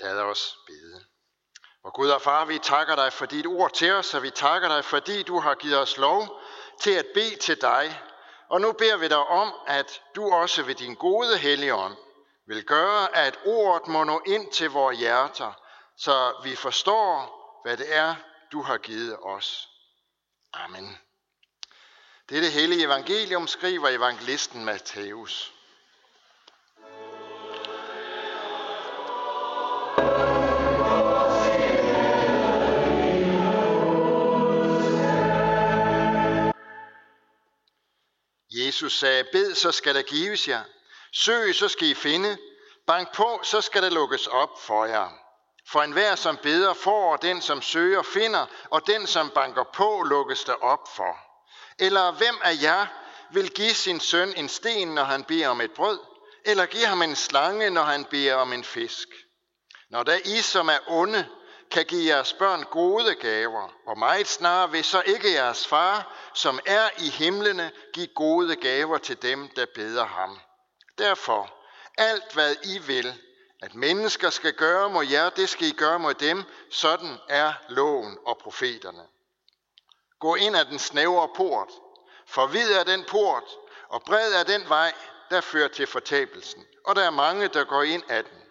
Lad os bede. Og Gud og Far, vi takker dig for dit ord til os, og vi takker dig, fordi du har givet os lov til at bede til dig. Og nu beder vi dig om, at du også ved din gode helligånd vil gøre, at ordet må nå ind til vores hjerter, så vi forstår, hvad det er, du har givet os. Amen. Det er det hellige evangelium, skriver evangelisten Matthæus. Jesus sagde, bed, så skal der gives jer. Søg, så skal I finde. Bank på, så skal der lukkes op for jer. For enhver, som beder, får, og den, som søger, finder, og den, som banker på, lukkes der op for. Eller hvem af jer vil give sin søn en sten, når han beder om et brød? Eller give ham en slange, når han beder om en fisk? Når der I, som er onde, kan give jeres børn gode gaver, og meget snarere vil så ikke jeres far, som er i himlene, give gode gaver til dem, der beder ham. Derfor, alt hvad I vil, at mennesker skal gøre mod jer, det skal I gøre mod dem. Sådan er loven og profeterne. Gå ind ad den snævre port, for vid er den port, og bred er den vej, der fører til fortabelsen. Og der er mange, der går ind ad den.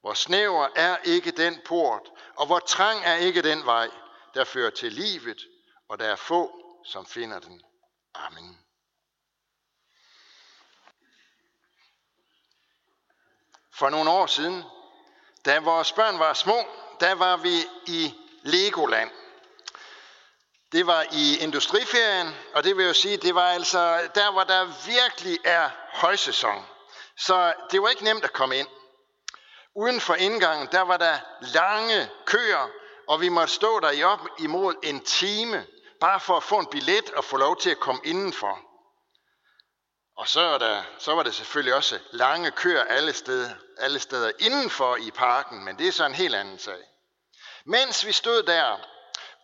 Hvor snæver er ikke den port, og hvor trang er ikke den vej, der fører til livet, og der er få, som finder den. Amen. For nogle år siden, da vores børn var små, der var vi i Legoland. Det var i industriferien, og det vil jo sige, det var altså der, hvor der virkelig er højsæson. Så det var ikke nemt at komme ind. Uden for indgangen, der var der lange køer, og vi måtte stå der i op imod en time, bare for at få en billet og få lov til at komme indenfor. Og så, er der, så var der selvfølgelig også lange køer alle steder, alle steder indenfor i parken, men det er så en helt anden sag. Mens vi stod der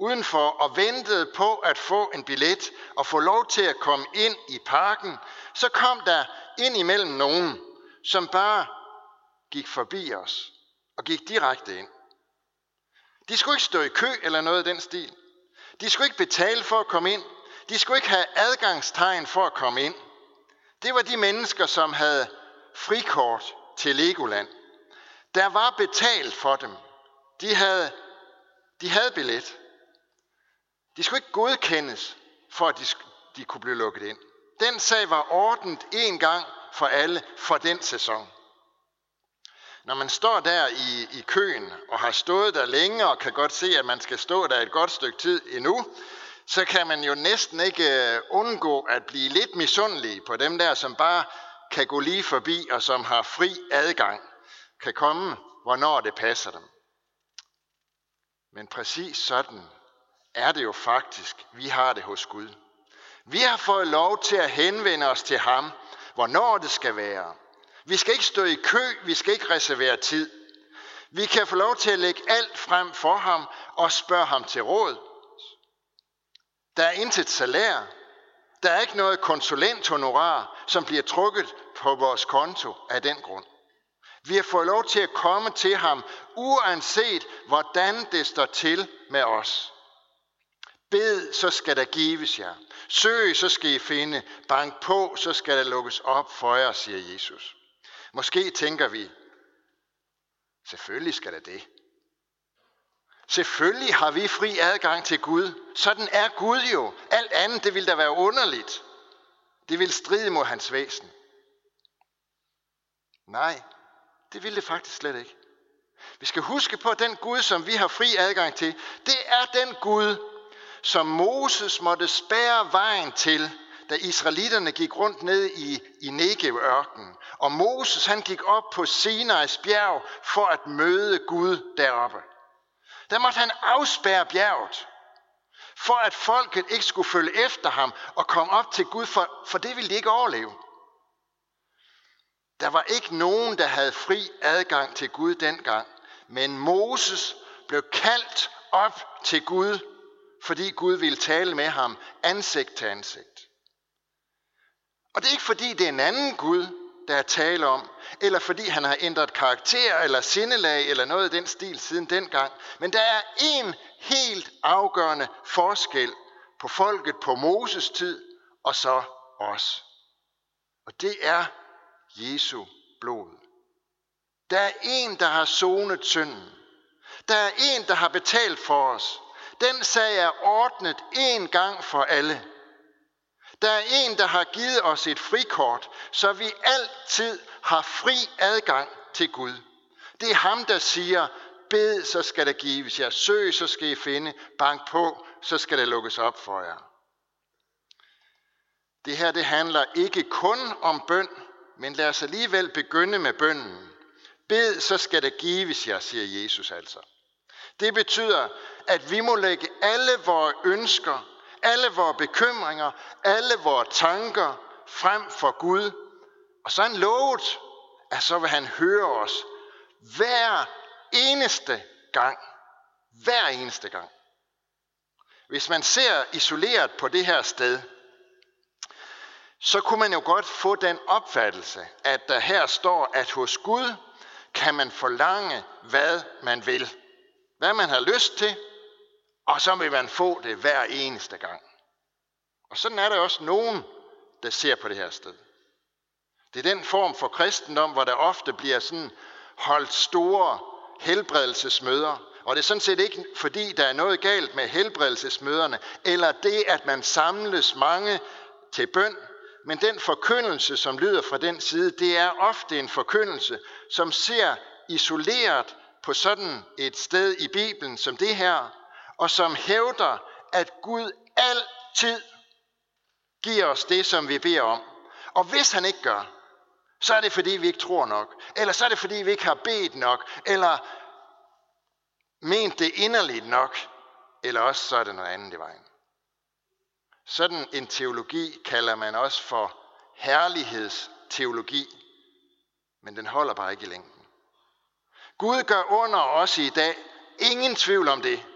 udenfor og ventede på at få en billet og få lov til at komme ind i parken, så kom der ind imellem nogen, som bare gik forbi os og gik direkte ind. De skulle ikke stå i kø eller noget af den stil. De skulle ikke betale for at komme ind. De skulle ikke have adgangstegn for at komme ind. Det var de mennesker, som havde frikort til Legoland. Der var betalt for dem. De havde, de havde billet. De skulle ikke godkendes, for at de, de kunne blive lukket ind. Den sag var ordnet en gang for alle for den sæson. Når man står der i, i køen og har stået der længe og kan godt se, at man skal stå der et godt stykke tid endnu, så kan man jo næsten ikke øh, undgå at blive lidt misundelig på dem der, som bare kan gå lige forbi og som har fri adgang, kan komme, hvornår det passer dem. Men præcis sådan er det jo faktisk, vi har det hos Gud. Vi har fået lov til at henvende os til ham, hvornår det skal være. Vi skal ikke stå i kø, vi skal ikke reservere tid. Vi kan få lov til at lægge alt frem for ham og spørge ham til råd. Der er intet salær. Der er ikke noget konsulenthonorar, som bliver trukket på vores konto af den grund. Vi har fået lov til at komme til ham, uanset hvordan det står til med os. Bed, så skal der gives jer. Søg, så skal I finde. Bank på, så skal der lukkes op for jer, siger Jesus. Måske tænker vi, selvfølgelig skal der det. Selvfølgelig har vi fri adgang til Gud. Sådan er Gud jo. Alt andet, det ville da være underligt. Det vil stride mod hans væsen. Nej, det ville det faktisk slet ikke. Vi skal huske på, at den Gud, som vi har fri adgang til, det er den Gud, som Moses måtte spære vejen til, da israelitterne gik rundt ned i, i Negev-ørkenen. Og Moses han gik op på Sinais bjerg for at møde Gud deroppe. Der måtte han afspærre bjerget, for at folket ikke skulle følge efter ham og komme op til Gud, for, for det ville de ikke overleve. Der var ikke nogen, der havde fri adgang til Gud dengang, men Moses blev kaldt op til Gud, fordi Gud ville tale med ham ansigt til ansigt. Og det er ikke fordi, det er en anden Gud, der er tale om, eller fordi han har ændret karakter eller sindelag eller noget i den stil siden dengang. Men der er en helt afgørende forskel på folket på Moses tid og så os. Og det er Jesu blod. Der er en, der har sonet synden. Der er en, der har betalt for os. Den sag er ordnet en gang for alle. Der er en, der har givet os et frikort, så vi altid har fri adgang til Gud. Det er ham, der siger, bed, så skal der gives jer. Søg, så skal I finde. Bank på, så skal der lukkes op for jer. Det her det handler ikke kun om bøn, men lad os alligevel begynde med bønnen. Bed, så skal der gives jer, siger Jesus altså. Det betyder, at vi må lægge alle vores ønsker, alle vores bekymringer, alle vores tanker frem for Gud. Og så han lovet, at så vil han høre os hver eneste gang. Hver eneste gang. Hvis man ser isoleret på det her sted, så kunne man jo godt få den opfattelse, at der her står, at hos Gud kan man forlange, hvad man vil. Hvad man har lyst til, og så vil man få det hver eneste gang. Og sådan er der også nogen, der ser på det her sted. Det er den form for kristendom, hvor der ofte bliver sådan holdt store helbredelsesmøder. Og det er sådan set ikke, fordi der er noget galt med helbredelsesmøderne, eller det, at man samles mange til bøn, men den forkyndelse, som lyder fra den side, det er ofte en forkyndelse, som ser isoleret på sådan et sted i Bibelen som det her, og som hævder, at Gud altid giver os det, som vi beder om. Og hvis han ikke gør, så er det fordi, vi ikke tror nok. Eller så er det fordi, vi ikke har bedt nok. Eller ment det inderligt nok. Eller også så er det noget andet i vejen. Sådan en teologi kalder man også for herlighedsteologi. Men den holder bare ikke i længden. Gud gør under os i dag. Ingen tvivl om det.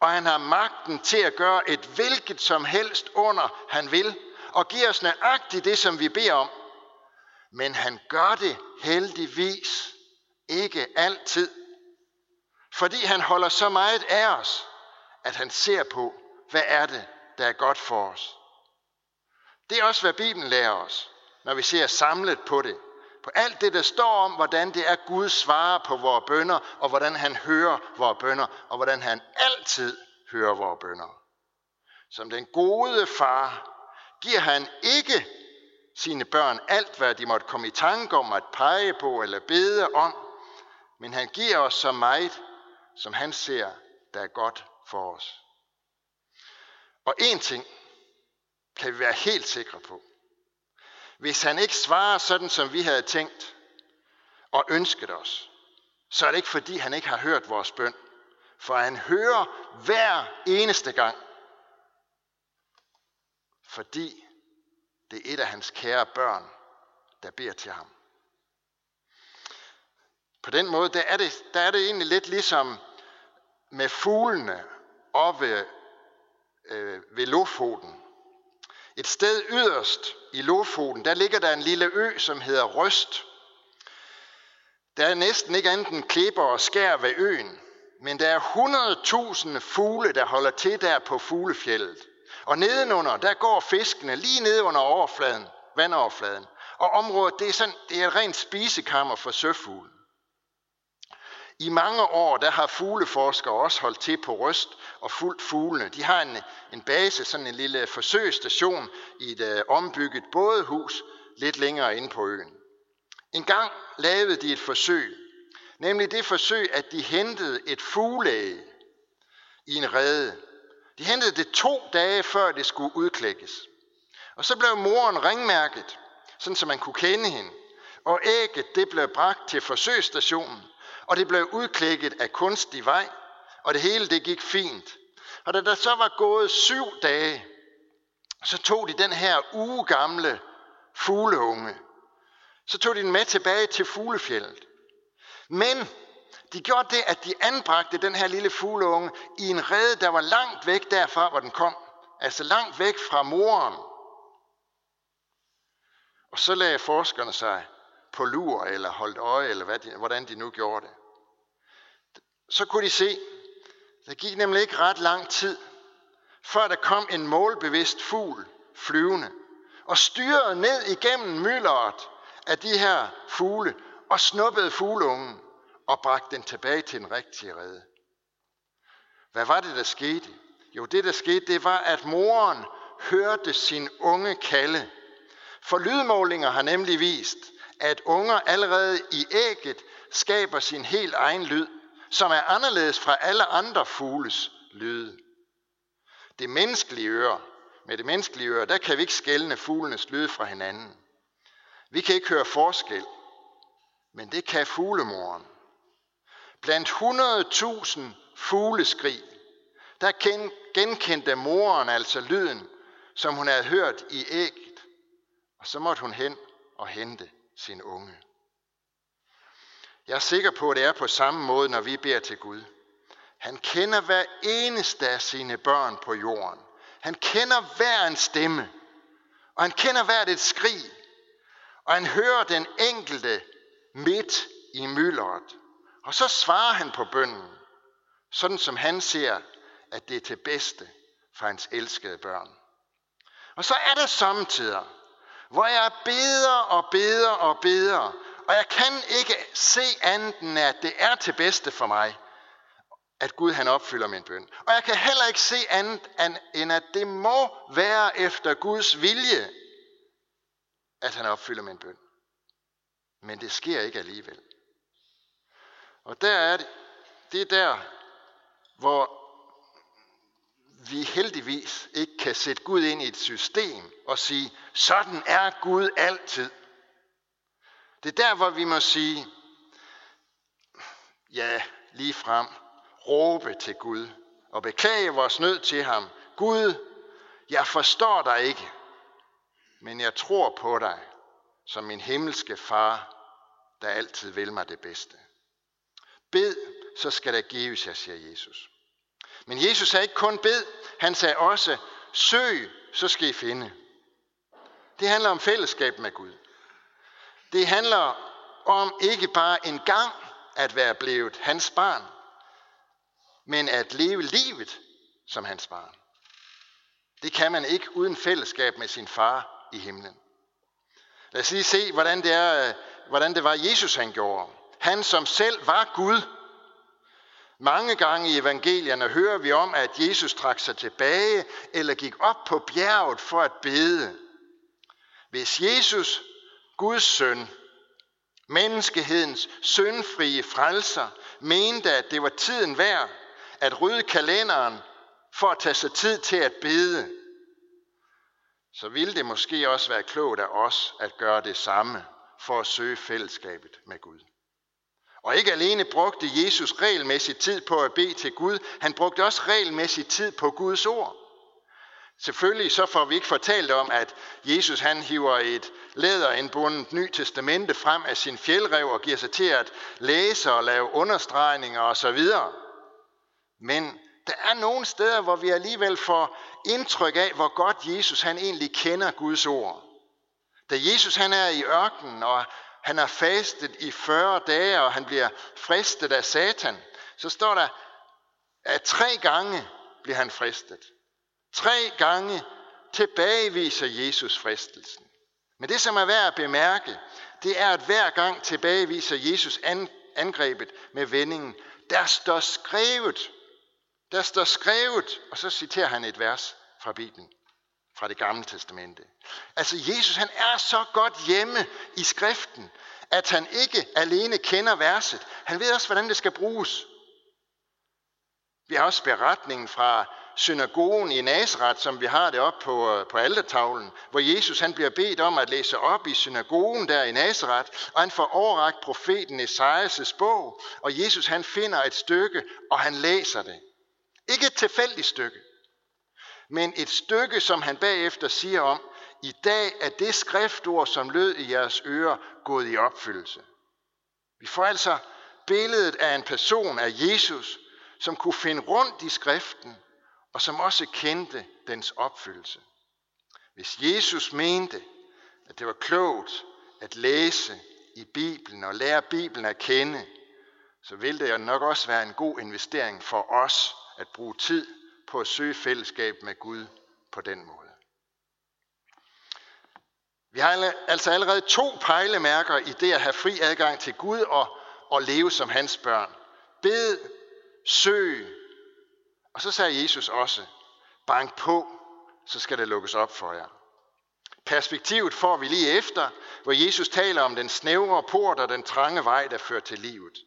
Og han har magten til at gøre et hvilket som helst under, han vil. Og giver os nøjagtigt det, som vi beder om. Men han gør det heldigvis ikke altid. Fordi han holder så meget af os, at han ser på, hvad er det, der er godt for os. Det er også, hvad Bibelen lærer os, når vi ser samlet på det. På alt det, der står om, hvordan det er, Gud svarer på vores bønder, og hvordan han hører vores bønder, og hvordan han altid hører vores bønder. Som den gode far giver han ikke sine børn alt, hvad de måtte komme i tanke om at pege på eller bede om, men han giver os så meget, som han ser, der er godt for os. Og en ting kan vi være helt sikre på. Hvis han ikke svarer sådan, som vi havde tænkt og ønsket os, så er det ikke fordi, han ikke har hørt vores bøn. For han hører hver eneste gang. Fordi det er et af hans kære børn, der beder til ham. På den måde, der er det, der er det egentlig lidt ligesom med fuglene oppe øh, ved Lofoten. Et sted yderst i Lofoten, der ligger der en lille ø, som hedder Røst. Der er næsten ikke andet end klipper og skær ved øen, men der er 100.000 fugle, der holder til der på fuglefjellet. Og nedenunder, der går fiskene lige ned under overfladen, vandoverfladen. Og området, det er, sådan, det er et rent spisekammer for søfugle. I mange år, der har fugleforskere også holdt til på Røst og fuldt fuglene. De har en, en base, sådan en lille forsøgsstation i et øh, ombygget bådehus lidt længere inde på øen. En gang lavede de et forsøg, nemlig det forsøg, at de hentede et fugleæg i en rede. De hentede det to dage før det skulle udklækkes. Og så blev moren ringmærket, sådan så man kunne kende hende. Og ægget det blev bragt til forsøgsstationen, og det blev udklækket af kunstig vej, og det hele det gik fint. Og da der så var gået syv dage, så tog de den her uge gamle fugleunge. Så tog de den med tilbage til fuglefjellet. Men de gjorde det, at de anbragte den her lille fugleunge i en rede, der var langt væk derfra, hvor den kom. Altså langt væk fra moren. Og så lagde forskerne sig på lur eller holdt øje, eller hvad de, hvordan de nu gjorde det. Så kunne de se, der gik nemlig ikke ret lang tid, før der kom en målbevidst fugl flyvende og styrede ned igennem myldret af de her fugle og snuppede fugleungen og bragte den tilbage til den rigtige rede. Hvad var det, der skete? Jo, det der skete, det var, at moren hørte sin unge kalde. For lydmålinger har nemlig vist, at unger allerede i ægget skaber sin helt egen lyd, som er anderledes fra alle andre fugles lyde. Det menneskelige øre, med det menneskelige øre, der kan vi ikke skælne fuglenes lyde fra hinanden. Vi kan ikke høre forskel, men det kan fuglemoren. Blandt 100.000 fugleskrig, der genkendte moren altså lyden, som hun havde hørt i ægget, og så måtte hun hen og hente sin unge. Jeg er sikker på, at det er på samme måde, når vi beder til Gud. Han kender hver eneste af sine børn på jorden. Han kender hver en stemme, og han kender hvert et skrig, og han hører den enkelte midt i myldret. Og så svarer han på bønnen, sådan som han ser, at det er til bedste for hans elskede børn. Og så er der samtidig, hvor jeg beder og beder og beder, og jeg kan ikke se andet end, at det er til bedste for mig, at Gud han opfylder min bøn. Og jeg kan heller ikke se andet end, at det må være efter Guds vilje, at han opfylder min bøn. Men det sker ikke alligevel. Og der er det, det er der, hvor vi heldigvis ikke kan sætte Gud ind i et system og sige, sådan er Gud altid. Det er der, hvor vi må sige, ja, lige frem, råbe til Gud og beklage vores nød til ham. Gud, jeg forstår dig ikke, men jeg tror på dig som min himmelske far, der altid vil mig det bedste. Bed, så skal der gives jer, siger Jesus. Men Jesus sagde ikke kun bed, han sagde også, søg, så skal I finde. Det handler om fællesskab med Gud. Det handler om ikke bare en gang at være blevet hans barn, men at leve livet som hans barn. Det kan man ikke uden fællesskab med sin far i himlen. Lad os lige se, hvordan det, er, hvordan det var, Jesus han gjorde. Han som selv var Gud. Mange gange i evangelierne hører vi om, at Jesus trak sig tilbage eller gik op på bjerget for at bede. Hvis Jesus, Guds søn, menneskehedens syndfrie frelser, mente, at det var tiden værd at rydde kalenderen for at tage sig tid til at bede, så ville det måske også være klogt af os at gøre det samme for at søge fællesskabet med Gud. Og ikke alene brugte Jesus regelmæssig tid på at bede til Gud, han brugte også regelmæssig tid på Guds ord. Selvfølgelig så får vi ikke fortalt om, at Jesus han hiver et læderindbundet Ny Testamente frem af sin fjeldrev og giver sig til at læse og lave understregninger osv. Men der er nogle steder, hvor vi alligevel får indtryk af, hvor godt Jesus han egentlig kender Guds ord. Da Jesus han er i ørkenen, og han har fastet i 40 dage, og han bliver fristet af Satan, så står der, at tre gange bliver han fristet. Tre gange tilbageviser Jesus fristelsen. Men det, som er værd at bemærke, det er, at hver gang tilbageviser Jesus angrebet med vendingen, der står skrevet, der står skrevet, og så citerer han et vers fra Bibelen, fra det gamle testamente. Altså Jesus, han er så godt hjemme i skriften, at han ikke alene kender verset, han ved også, hvordan det skal bruges. Vi har også beretningen fra synagogen i Nazareth, som vi har det op på, øh, på altertavlen, hvor Jesus han bliver bedt om at læse op i synagogen der i Nazareth, og han får overragt profeten Esajas' bog, og Jesus han finder et stykke, og han læser det. Ikke et tilfældigt stykke, men et stykke, som han bagefter siger om, i dag er det skriftord, som lød i jeres ører, gået i opfyldelse. Vi får altså billedet af en person af Jesus, som kunne finde rundt i skriften, og som også kendte dens opfyldelse. Hvis Jesus mente, at det var klogt at læse i Bibelen og lære Bibelen at kende, så vil det jo nok også være en god investering for os at bruge tid på at søge fællesskab med Gud på den måde. Vi har altså allerede to pejlemærker i det at have fri adgang til Gud og, og leve som hans børn. Bed, søg, og så sagde Jesus også, bank på, så skal det lukkes op for jer. Perspektivet får vi lige efter, hvor Jesus taler om den snævre port og den trange vej, der fører til livet.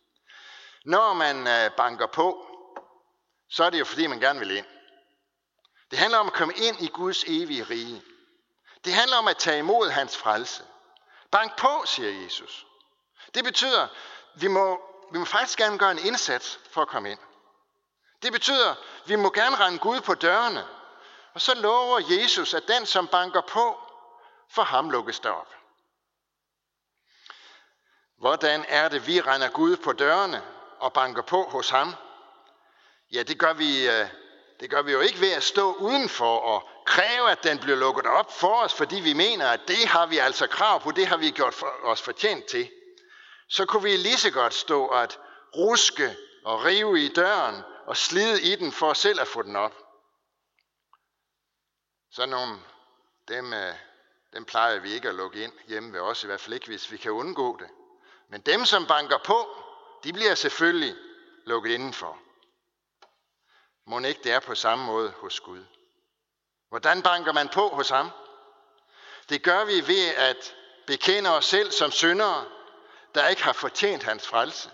Når man øh, banker på, så er det jo fordi, man gerne vil ind. Det handler om at komme ind i Guds evige rige. Det handler om at tage imod hans frelse. Bank på, siger Jesus. Det betyder, vi må, vi må faktisk gerne gøre en indsats for at komme ind. Det betyder, vi må gerne rende Gud på dørene. Og så lover Jesus, at den, som banker på, for ham lukkes der op. Hvordan er det, vi render Gud på dørene og banker på hos ham? Ja, det gør vi, øh, det gør vi jo ikke ved at stå udenfor og kræve, at den bliver lukket op for os, fordi vi mener, at det har vi altså krav på, det har vi gjort for os fortjent til. Så kunne vi lige så godt stå at ruske og rive i døren og slide i den for selv at få den op. Så nogle, dem, øh, dem plejer vi ikke at lukke ind hjemme ved os, i hvert fald ikke, hvis vi kan undgå det. Men dem, som banker på, de bliver selvfølgelig lukket indenfor. Må ikke det er på samme måde hos Gud. Hvordan banker man på hos ham? Det gør vi ved at bekende os selv som syndere, der ikke har fortjent hans frelse.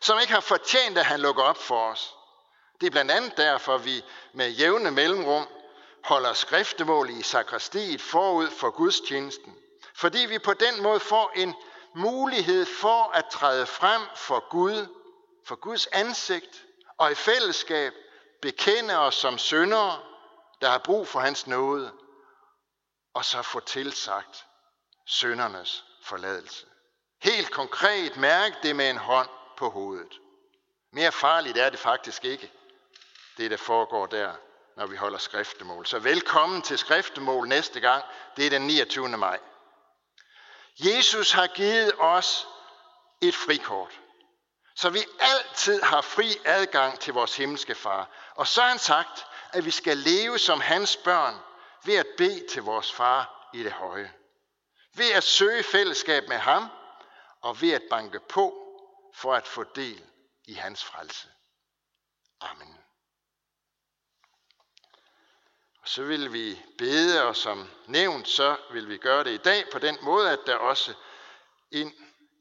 Som ikke har fortjent, at han lukker op for os. Det er blandt andet derfor, vi med jævne mellemrum holder skriftemål i sakristiet forud for gudstjenesten. Fordi vi på den måde får en mulighed for at træde frem for Gud, for Guds ansigt, og i fællesskab bekende os som syndere, der har brug for hans nåde, og så få tilsagt syndernes forladelse. Helt konkret mærk det med en hånd på hovedet. Mere farligt er det faktisk ikke, det der foregår der, når vi holder skriftemål. Så velkommen til skriftemål næste gang. Det er den 29. maj. Jesus har givet os et frikort, så vi altid har fri adgang til vores himmelske far. Og så har han sagt, at vi skal leve som hans børn ved at bede til vores far i det høje. Ved at søge fællesskab med ham og ved at banke på for at få del i hans frelse. Amen. Og så vil vi bede, og som nævnt, så vil vi gøre det i dag på den måde, at der også ind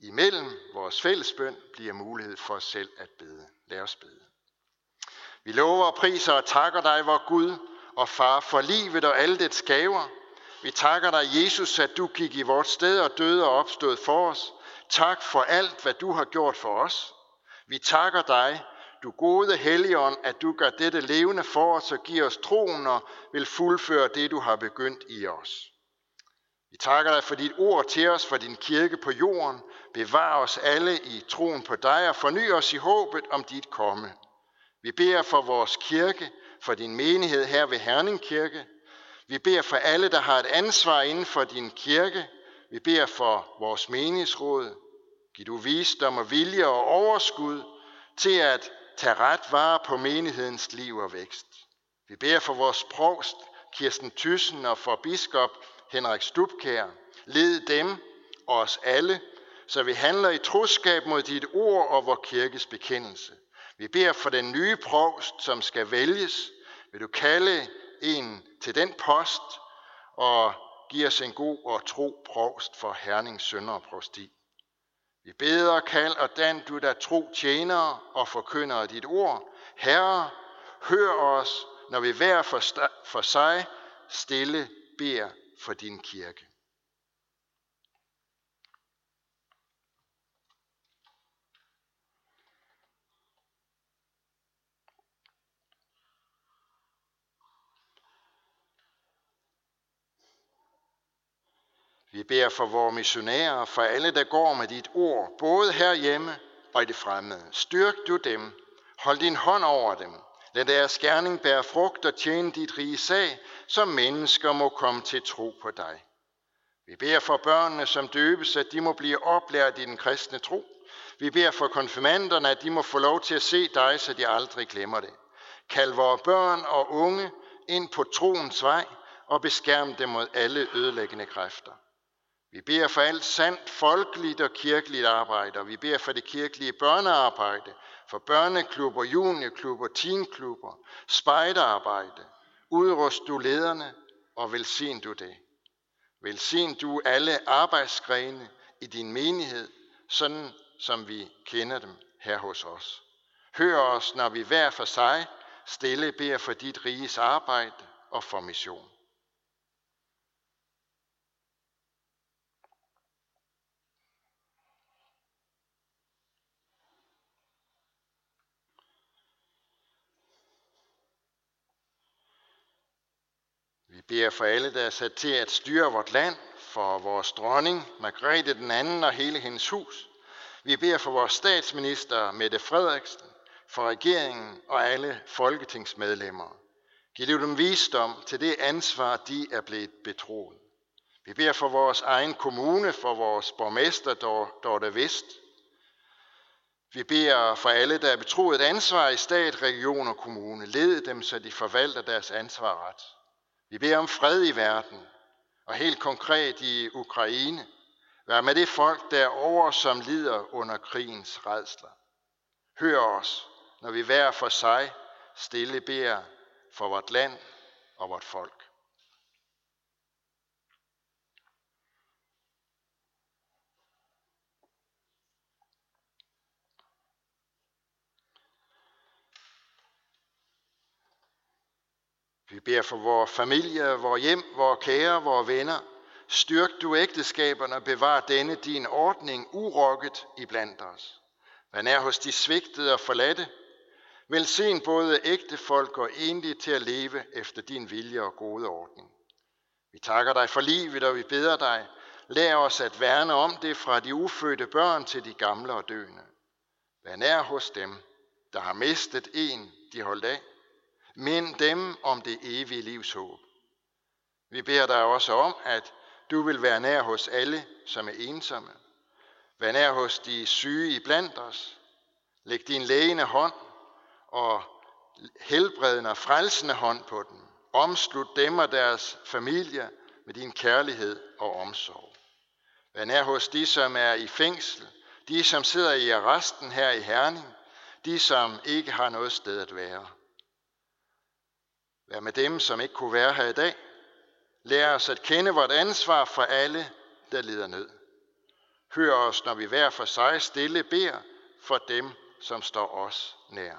imellem vores fællesbøn bliver mulighed for os selv at bede. Lad os bede. Vi lover og priser og takker dig, vor Gud og Far, for livet og alle dets gaver. Vi takker dig, Jesus, at du gik i vort sted og døde og opstod for os. Tak for alt, hvad du har gjort for os. Vi takker dig, du gode Helligånd, at du gør dette levende for os og giver os troen og vil fuldføre det, du har begyndt i os. Vi takker dig for dit ord til os, for din kirke på jorden. Bevar os alle i troen på dig og forny os i håbet om dit komme. Vi beder for vores kirke, for din menighed her ved Herning Kirke. Vi beder for alle, der har et ansvar inden for din kirke. Vi beder for vores menighedsråd. Giv du visdom og vilje og overskud til at tage ret vare på menighedens liv og vækst. Vi beder for vores provst, Kirsten Thyssen, og for biskop Henrik Stubkær. Led dem og os alle, så vi handler i troskab mod dit ord og vor kirkes bekendelse. Vi beder for den nye provst, som skal vælges. Vil du kalde en til den post og give os en god og tro provst for Herning Sønder Prosti. Vi beder, kald og dan du der tro tjenere og forkynder dit ord. Herre, hør os, når vi hver for, for sig stille beder for din kirke. Vi beder for vores missionærer, for alle, der går med dit ord, både herhjemme og i det fremmede. Styrk du dem. Hold din hånd over dem. Lad deres gerning bære frugt og tjene dit rige sag, så mennesker må komme til tro på dig. Vi beder for børnene, som døbes, at de må blive oplært i den kristne tro. Vi beder for konfirmanderne, at de må få lov til at se dig, så de aldrig glemmer det. Kald vores børn og unge ind på troens vej og beskærm dem mod alle ødelæggende kræfter. Vi beder for alt sandt folkeligt og kirkeligt arbejde, og vi beder for det kirkelige børnearbejde, for børneklubber, juniorklubber, teenklubber, spejderarbejde. Udrust du lederne, og velsign du det. Velsign du alle arbejdsgrene i din menighed, sådan som vi kender dem her hos os. Hør os, når vi hver for sig stille beder for dit riges arbejde og for mission. Vi beder for alle, der er sat til at styre vort land, for vores dronning, Margrethe den anden og hele hendes hus. Vi beder for vores statsminister, Mette Frederiksen, for regeringen og alle folketingsmedlemmer. Giv dem visdom til det ansvar, de er blevet betroet. Vi beder for vores egen kommune, for vores borgmester, Dorte Vest. Vi beder for alle, der er betroet ansvar i stat, region og kommune. Led dem, så de forvalter deres ansvar ret. Vi beder om fred i verden, og helt konkret i Ukraine. Vær med det folk derovre, som lider under krigens redsler. Hør os, når vi hver for sig stille beder for vort land og vort folk. Vi beder for vores familie, vores hjem, vores kære, vores venner. Styrk du ægteskaberne og bevar denne din ordning urokket i blandt os. Vær er hos de svigtede og forladte. Velsign både ægte folk og enlige til at leve efter din vilje og gode ordning. Vi takker dig for livet, og vi beder dig, lær os at værne om det fra de ufødte børn til de gamle og døende. Vær nær hos dem, der har mistet en, de holdt af Mind dem om det evige livs håb. Vi beder dig også om, at du vil være nær hos alle, som er ensomme. Vær nær hos de syge i blandt os. Læg din lægende hånd og helbredende og frelsende hånd på dem. Omslut dem og deres familie med din kærlighed og omsorg. Vær nær hos de, som er i fængsel, de, som sidder i arresten her i Herning, de, som ikke har noget sted at være. Vær med dem, som ikke kunne være her i dag. Lær os at kende vort ansvar for alle, der lider nød. Hør os, når vi hver for sig stille beder for dem, som står os nær.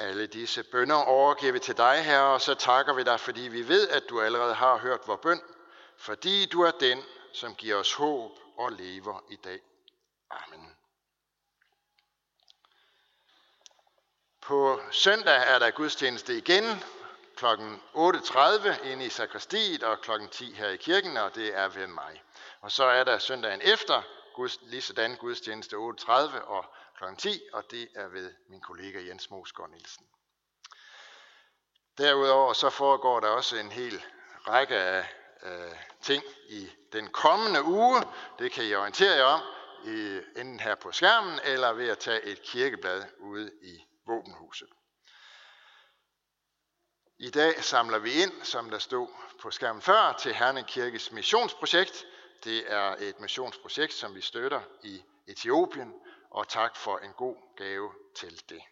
Alle disse bønder overgiver vi til dig, Herre, og så takker vi dig, fordi vi ved, at du allerede har hørt vores bøn, fordi du er den, som giver os håb og lever i dag. Amen. På søndag er der gudstjeneste igen kl. 8.30 inde i sakristiet og kl. 10 her i kirken, og det er ved mig. Og så er der søndagen efter, lige sådan gudstjeneste 8.30 og kl. 10, og det er ved min kollega Jens Mosgaard Nielsen. Derudover så foregår der også en hel række af øh, ting i den kommende uge. Det kan I orientere jer om, i, enten her på skærmen, eller ved at tage et kirkeblad ude i våbenhuset. I dag samler vi ind, som der stod på skærmen før, til Herning Kirkes missionsprojekt. Det er et missionsprojekt, som vi støtter i Etiopien, og tak for en god gave til det.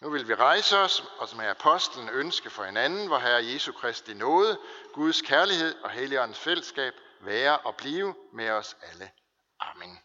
Nu vil vi rejse os, og som er apostlen ønske for hinanden, hvor Herre Jesu Kristi nåde, Guds kærlighed og Helligåndens fællesskab være og blive med os alle. Amen.